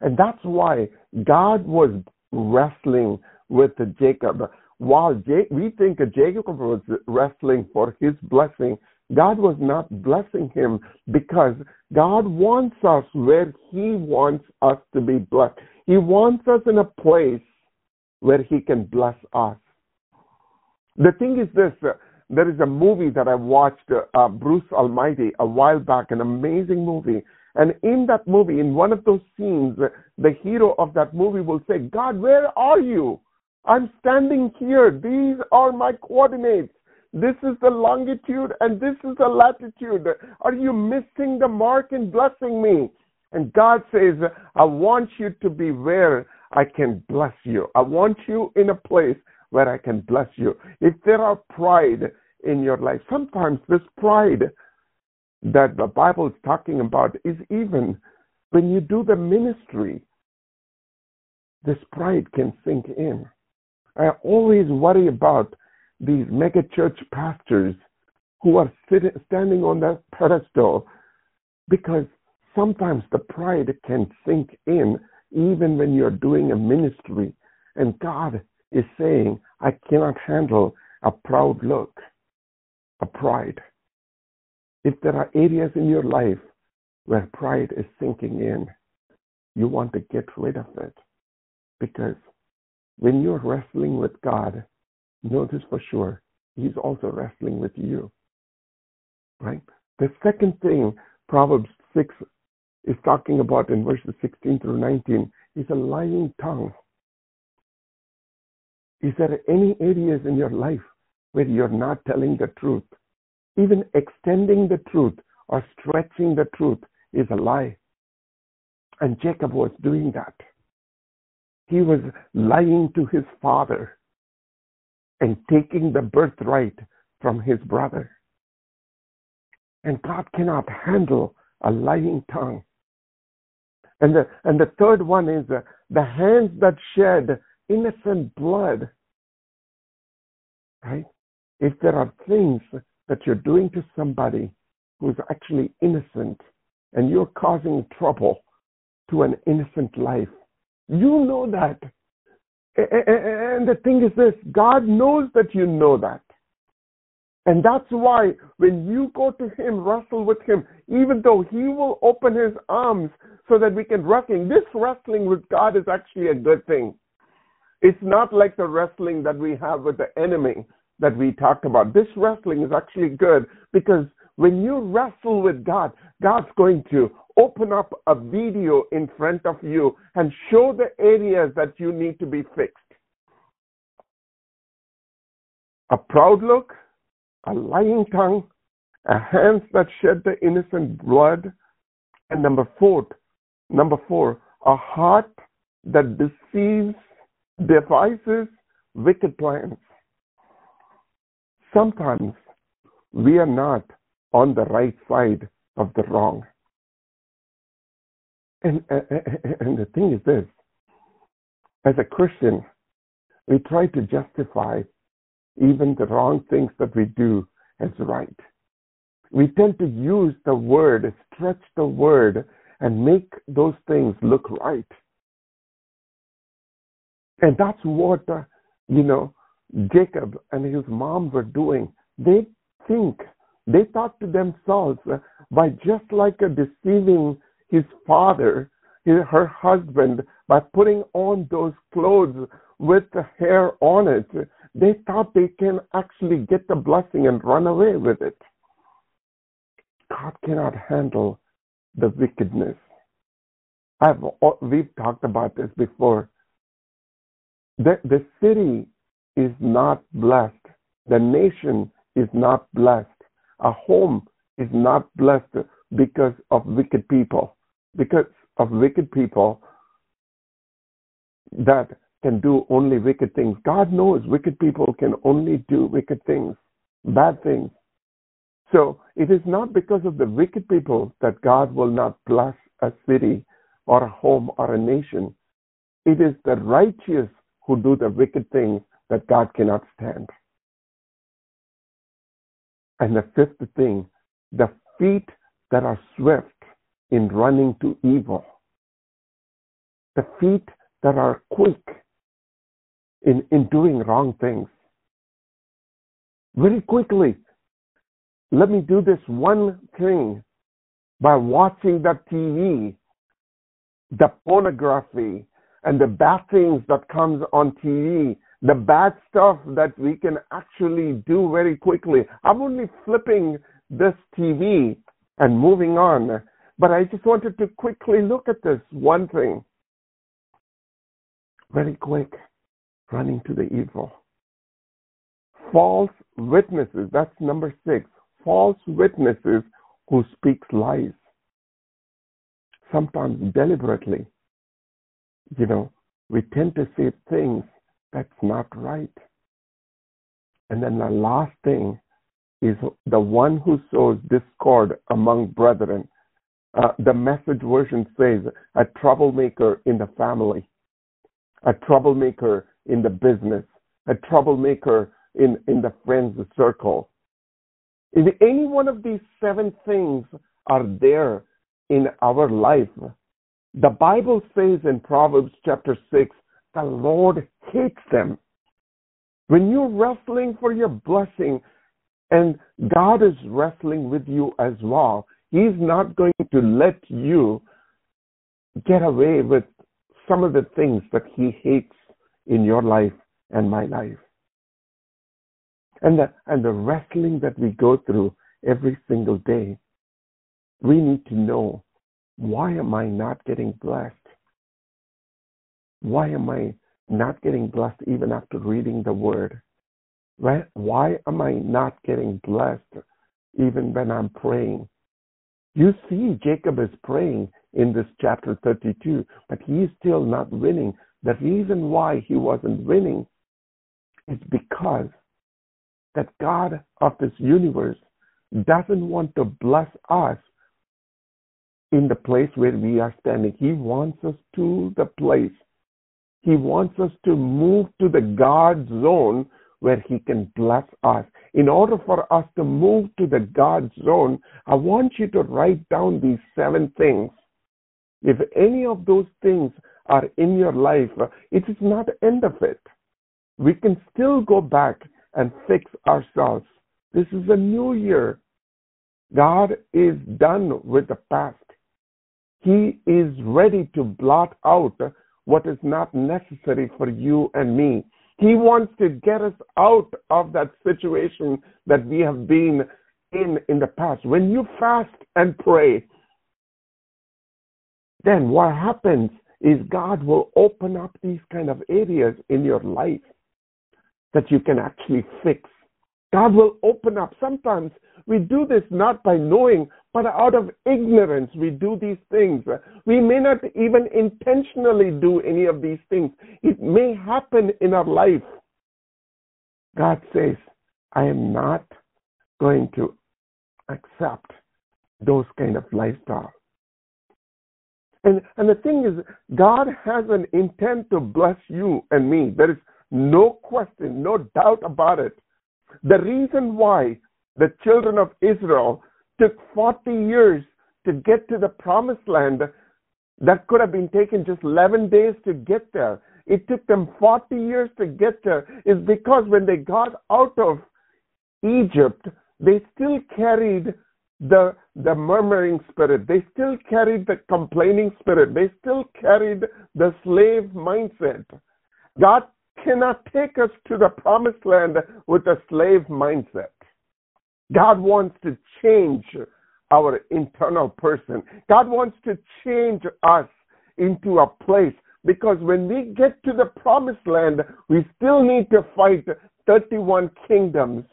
And that's why God was wrestling with Jacob. While we think Jacob was wrestling for his blessing, God was not blessing him because God wants us where he wants us to be blessed. He wants us in a place where He can bless us. The thing is this there is a movie that I watched, uh, Bruce Almighty, a while back, an amazing movie. And in that movie, in one of those scenes, the hero of that movie will say, God, where are you? I'm standing here. These are my coordinates. This is the longitude and this is the latitude. Are you missing the mark in blessing me? And God says, I want you to be where I can bless you. I want you in a place where I can bless you. If there are pride in your life, sometimes this pride that the Bible is talking about is even when you do the ministry, this pride can sink in. I always worry about these mega church pastors who are sitting, standing on that pedestal because sometimes the pride can sink in even when you're doing a ministry. And God is saying, I cannot handle a proud look, a pride. If there are areas in your life where pride is sinking in, you want to get rid of it. Because when you're wrestling with God, notice for sure, He's also wrestling with you. Right? The second thing Proverbs 6 is talking about in verses 16 through 19 is a lying tongue. Is there any areas in your life where you're not telling the truth? Even extending the truth or stretching the truth is a lie. And Jacob was doing that. He was lying to his father and taking the birthright from his brother. And God cannot handle a lying tongue. And the, and the third one is uh, the hands that shed innocent blood. Right? If there are things that you're doing to somebody who's actually innocent and you're causing trouble to an innocent life, you know that. And the thing is this God knows that you know that. And that's why when you go to Him, wrestle with Him, even though He will open His arms so that we can wrestle, this wrestling with God is actually a good thing. It's not like the wrestling that we have with the enemy that we talked about. This wrestling is actually good because when you wrestle with God, God's going to open up a video in front of you and show the areas that you need to be fixed. A proud look, a lying tongue, a hands that shed the innocent blood, and number four, number four, a heart that deceives, devises wicked plans. Sometimes we are not on the right side of the wrong. And, and the thing is this as a Christian, we try to justify even the wrong things that we do as right. We tend to use the word, stretch the word, and make those things look right. And that's what, uh, you know, Jacob and his mom were doing. They think, they thought to themselves, by just like deceiving his father, her husband, by putting on those clothes with the hair on it, they thought they can actually get the blessing and run away with it. God cannot handle the wickedness. I've, we've talked about this before. The, the city is not blessed. The nation is not blessed. A home is not blessed because of wicked people. Because of wicked people that can do only wicked things. God knows wicked people can only do wicked things, bad things. So it is not because of the wicked people that God will not bless a city or a home or a nation. It is the righteous who do the wicked things that God cannot stand. And the fifth thing, the feet that are swift in running to evil. The feet that are quick in, in doing wrong things. Very quickly, let me do this one thing by watching the TV, the pornography, and the bad things that comes on TV, the bad stuff that we can actually do very quickly. I'm only flipping this TV and moving on, but I just wanted to quickly look at this one thing. Very quick running to the evil. False witnesses, that's number six. False witnesses who speak lies. Sometimes deliberately. You know, we tend to say things that's not right. And then the last thing is the one who sows discord among brethren. Uh, the message version says a troublemaker in the family, a troublemaker in the business, a troublemaker in, in the friends circle. If any one of these seven things are there in our life, the Bible says in Proverbs chapter 6, the Lord hates them. When you're wrestling for your blessing, and God is wrestling with you as well, He's not going to let you get away with some of the things that He hates in your life and my life. And the, and the wrestling that we go through every single day, we need to know why am I not getting blessed? Why am I not getting blessed even after reading the word? Right? Why am I not getting blessed even when I'm praying? You see, Jacob is praying in this chapter 32, but he's still not winning. The reason why he wasn't winning is because that God of this universe doesn't want to bless us in the place where we are standing. He wants us to the place. He wants us to move to the God zone where He can bless us. In order for us to move to the God zone, I want you to write down these seven things. If any of those things are in your life, it is not the end of it. We can still go back and fix ourselves. This is a new year. God is done with the past. He is ready to blot out what is not necessary for you and me. He wants to get us out of that situation that we have been in in the past. When you fast and pray, then what happens is God will open up these kind of areas in your life that you can actually fix. God will open up. Sometimes we do this not by knowing, but out of ignorance, we do these things. We may not even intentionally do any of these things. It may happen in our life. God says, I am not going to accept those kind of lifestyle. And, and the thing is, God has an intent to bless you and me. There is no question, no doubt about it. The reason why the children of Israel took 40 years to get to the promised land that could have been taken just 11 days to get there. It took them 40 years to get there is because when they got out of Egypt, they still carried the the murmuring spirit. They still carried the complaining spirit. They still carried the slave mindset. God cannot take us to the promised land with a slave mindset. God wants to change our internal person. God wants to change us into a place because when we get to the promised land, we still need to fight 31 kingdoms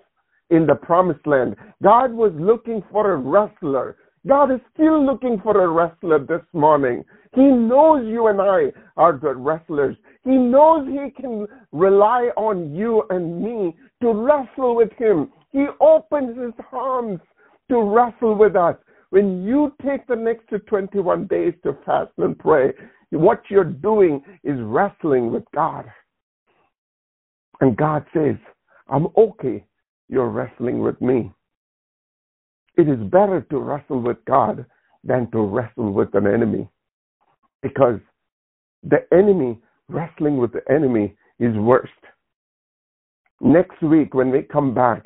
in the promised land. God was looking for a wrestler. God is still looking for a wrestler this morning. He knows you and I are the wrestlers. He knows He can rely on you and me to wrestle with Him. He opens His arms to wrestle with us. When you take the next 21 days to fast and pray, what you're doing is wrestling with God. And God says, I'm okay. You're wrestling with me. It is better to wrestle with God than to wrestle with an enemy. Because the enemy, wrestling with the enemy, is worst. Next week, when we come back,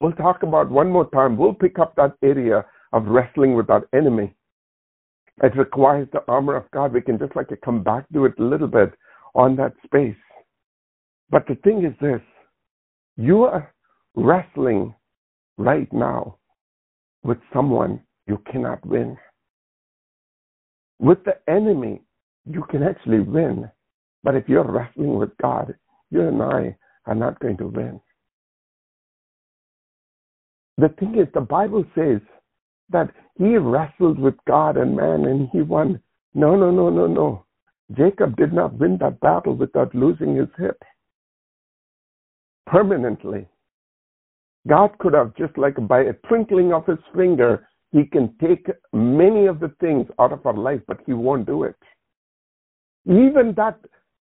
we'll talk about one more time. We'll pick up that area of wrestling with that enemy. It requires the armor of God. We can just like come back to it a little bit on that space. But the thing is this you are wrestling right now with someone you cannot win. With the enemy, you can actually win. But if you're wrestling with God, you and I are not going to win. The thing is, the Bible says that he wrestled with God and man and he won. No, no, no, no, no. Jacob did not win that battle without losing his hip permanently. God could have just like by a twinkling of his finger, he can take many of the things out of our life, but he won't do it. Even that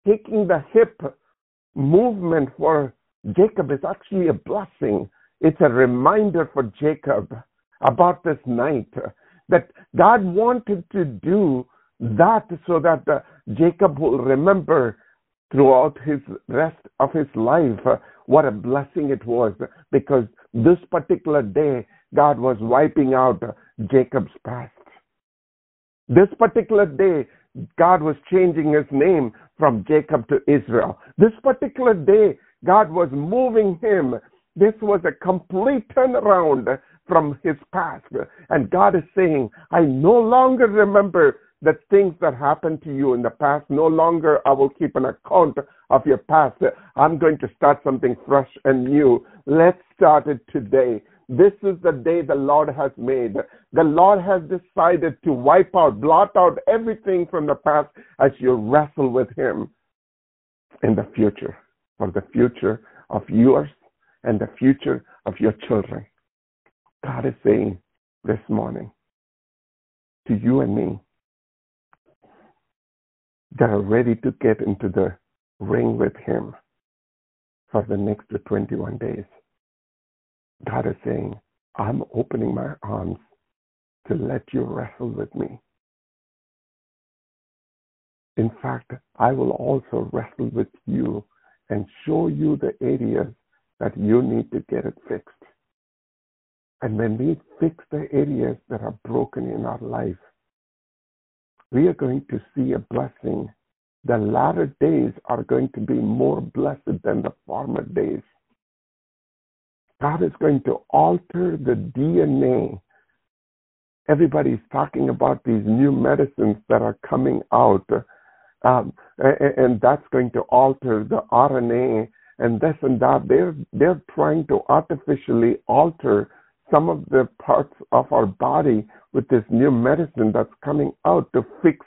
taking the hip movement for Jacob is actually a blessing. It's a reminder for Jacob about this night that God wanted to do that so that uh, Jacob will remember throughout his rest of his life uh, what a blessing it was because this particular day God was wiping out uh, Jacob's past. This particular day God was changing his name from Jacob to Israel. This particular day God was moving him. This was a complete turnaround from his past. And God is saying, I no longer remember the things that happened to you in the past. No longer I will keep an account of your past. I'm going to start something fresh and new. Let's start it today. This is the day the Lord has made. The Lord has decided to wipe out, blot out everything from the past as you wrestle with Him in the future, for the future of yours and the future of your children. God is saying this morning to you and me that are ready to get into the ring with Him for the next 21 days. God is saying, I'm opening my arms to let you wrestle with me. In fact, I will also wrestle with you and show you the areas that you need to get it fixed. And when we fix the areas that are broken in our life, we are going to see a blessing. The latter days are going to be more blessed than the former days. God is going to alter the DNA. Everybody's talking about these new medicines that are coming out, um, and that's going to alter the RNA and this and that. They're they're trying to artificially alter some of the parts of our body with this new medicine that's coming out to fix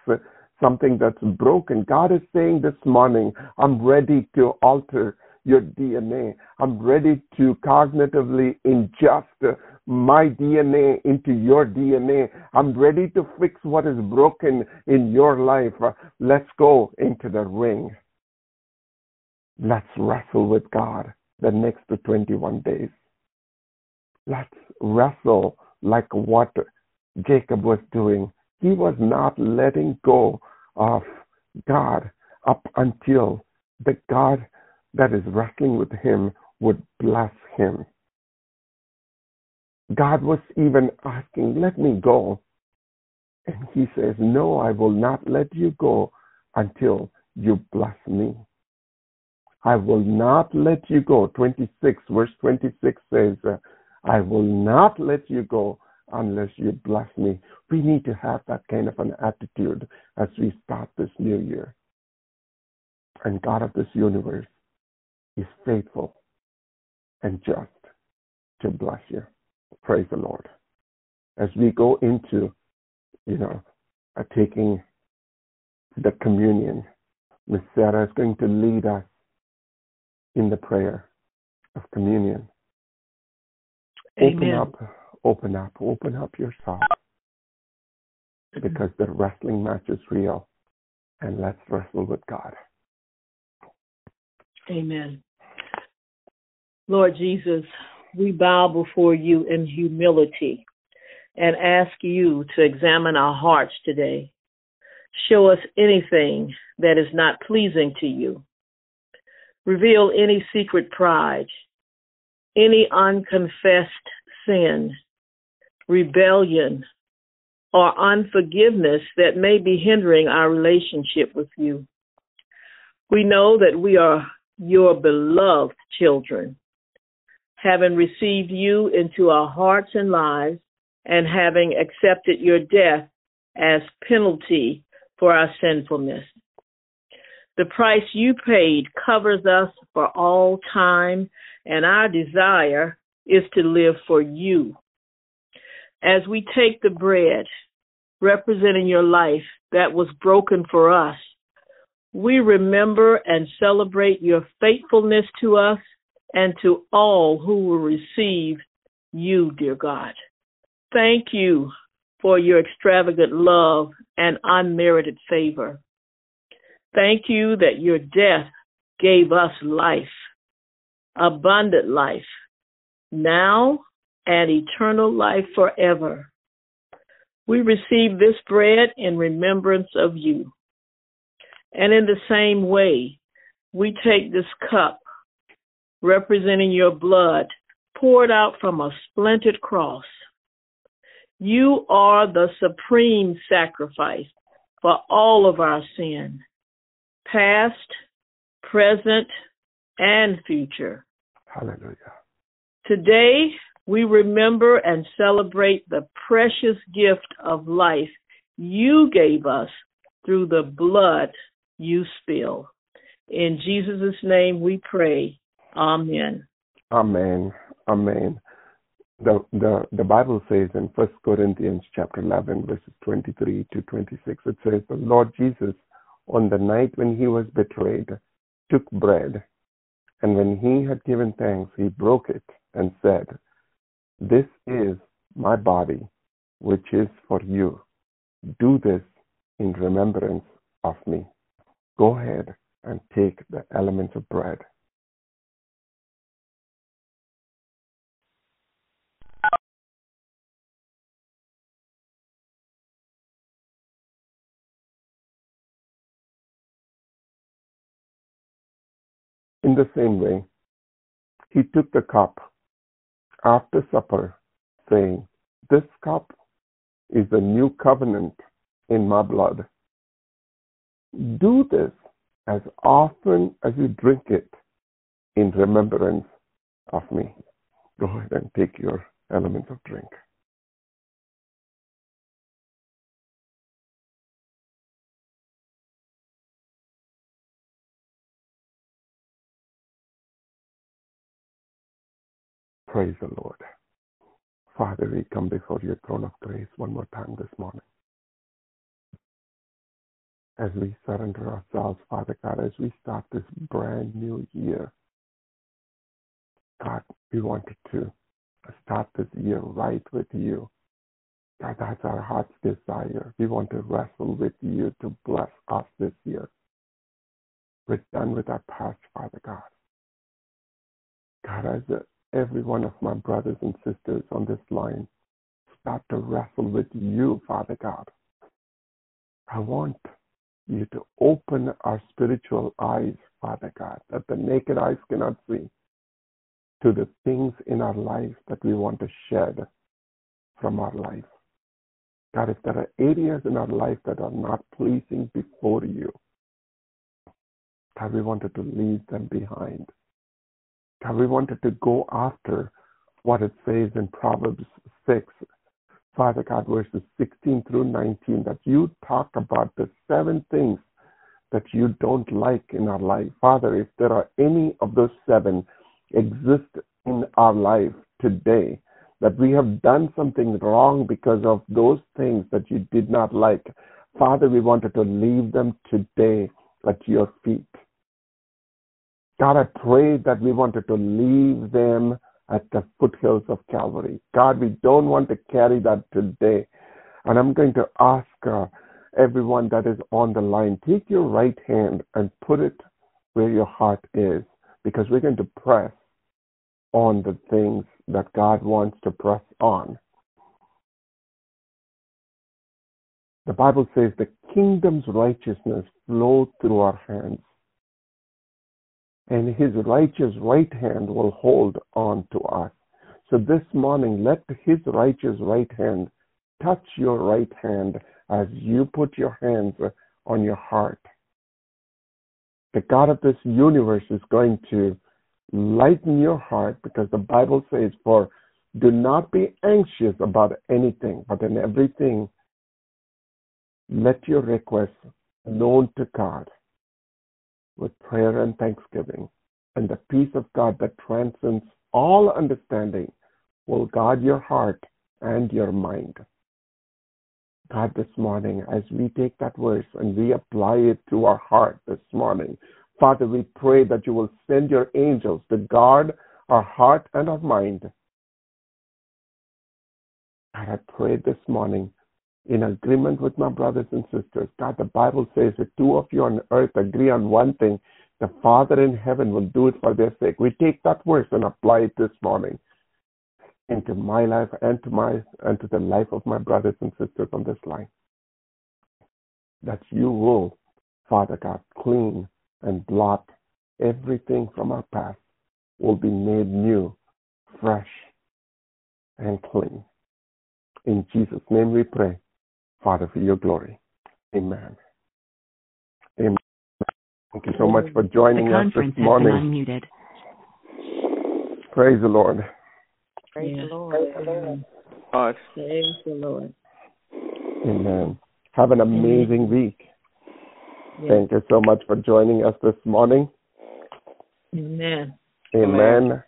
something that's broken. God is saying this morning, I'm ready to alter your DNA. I'm ready to cognitively ingest my DNA into your DNA. I'm ready to fix what is broken in your life. Let's go into the ring. Let's wrestle with God the next 21 days. Let's wrestle like what Jacob was doing. He was not letting go of God up until the God that is wrestling with him would bless him. God was even asking, Let me go. And he says, No, I will not let you go until you bless me. I will not let you go. 26, verse 26 says, I will not let you go unless you bless me. We need to have that kind of an attitude as we start this new year. And God of this universe is faithful and just to bless you. Praise the Lord. As we go into, you know, uh, taking the communion, Miss Sarah is going to lead us in the prayer of communion. Amen. Open up, open up, open up yourself because the wrestling match is real and let's wrestle with God. Amen. Lord Jesus, we bow before you in humility and ask you to examine our hearts today. Show us anything that is not pleasing to you. Reveal any secret pride, any unconfessed sin, rebellion, or unforgiveness that may be hindering our relationship with you. We know that we are your beloved children, having received you into our hearts and lives and having accepted your death as penalty for our sinfulness. The price you paid covers us for all time, and our desire is to live for you. As we take the bread, representing your life that was broken for us, we remember and celebrate your faithfulness to us and to all who will receive you, dear God. Thank you for your extravagant love and unmerited favor. Thank you that your death gave us life, abundant life, now and eternal life forever. We receive this bread in remembrance of you. And in the same way, we take this cup representing your blood poured out from a splintered cross. You are the supreme sacrifice for all of our sin, past, present, and future. Hallelujah. Today, we remember and celebrate the precious gift of life you gave us through the blood you spill. In Jesus' name we pray. Amen. Amen. Amen. The, the, the Bible says in First Corinthians chapter 11, verses 23 to 26, it says, The Lord Jesus, on the night when he was betrayed, took bread, and when he had given thanks, he broke it and said, This is my body, which is for you. Do this in remembrance of me. Go ahead and take the elements of bread. In the same way, he took the cup after supper, saying, This cup is the new covenant in my blood. Do this as often as you drink it in remembrance of me. Go ahead and take your elements of drink. Praise the Lord. Father, we come before your throne of grace one more time this morning. As we surrender ourselves, Father God, as we start this brand new year, God, we wanted to start this year right with you. God, that's our heart's desire. We want to wrestle with you to bless us this year. We're done with our past, Father God. God, as every one of my brothers and sisters on this line start to wrestle with you, Father God. I want you to open our spiritual eyes, Father God, that the naked eyes cannot see, to the things in our life that we want to shed from our life. God, if there are areas in our life that are not pleasing before you, God, we wanted to leave them behind. We wanted to go after what it says in Proverbs 6, Father God, verses 16 through 19, that you talk about the seven things that you don't like in our life. Father, if there are any of those seven exist in our life today, that we have done something wrong because of those things that you did not like, Father, we wanted to leave them today at your feet. God, I pray that we wanted to leave them at the foothills of Calvary. God, we don't want to carry that today. And I'm going to ask uh, everyone that is on the line, take your right hand and put it where your heart is, because we're going to press on the things that God wants to press on. The Bible says the kingdom's righteousness flows through our hands and his righteous right hand will hold on to us. So this morning, let his righteous right hand touch your right hand as you put your hands on your heart. The God of this universe is going to lighten your heart because the Bible says, For do not be anxious about anything, but in everything, let your requests known to God with prayer and thanksgiving, and the peace of God that transcends all understanding will guard your heart and your mind. God, this morning, as we take that verse and we apply it to our heart this morning, Father, we pray that you will send your angels to guard our heart and our mind. God, I pray this morning in agreement with my brothers and sisters. God, the Bible says if two of you on earth agree on one thing, the Father in heaven will do it for their sake. We take that verse and apply it this morning into my life and to my and to the life of my brothers and sisters on this line. That you will, Father God, clean and blot everything from our past will be made new, fresh, and clean. In Jesus' name we pray. Father, for your glory. Amen. Amen. Thank you so much for joining us this morning. Praise the Lord. Praise Yeah. the Lord. Amen. Lord. Praise the Lord. Amen. Have an amazing week. Yeah. Thank you so much for joining us this morning. Amen. Amen.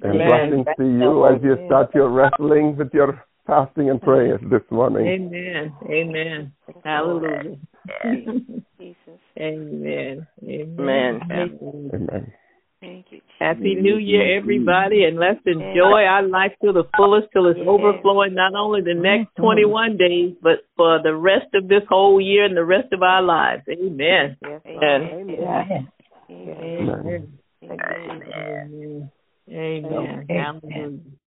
And Amen. blessings to you as you start your wrestling with your fasting and prayers this morning. Amen. Amen. Hallelujah. Jesus. Amen. Amen. Amen. Amen. Thank you. Happy New Year, everybody, and let's enjoy our life to the fullest till it's overflowing not only the next 21 days, but for the rest of this whole year and the rest of our lives. Amen. Yes, Lord. Amen. Amen. Amen. Thank. Amen. Amen.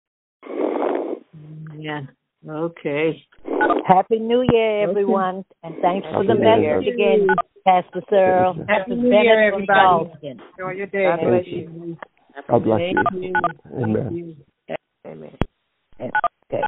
Hallelujah. Yeah. Okay. Happy New Year, everyone, and thanks for the Happy New Year. message again, Pastor Searle. Happy Pastor New Year, Bennett from everybody. Charleston. Enjoy your day. God bless you. you. God bless you. you. Amen. Amen. Okay.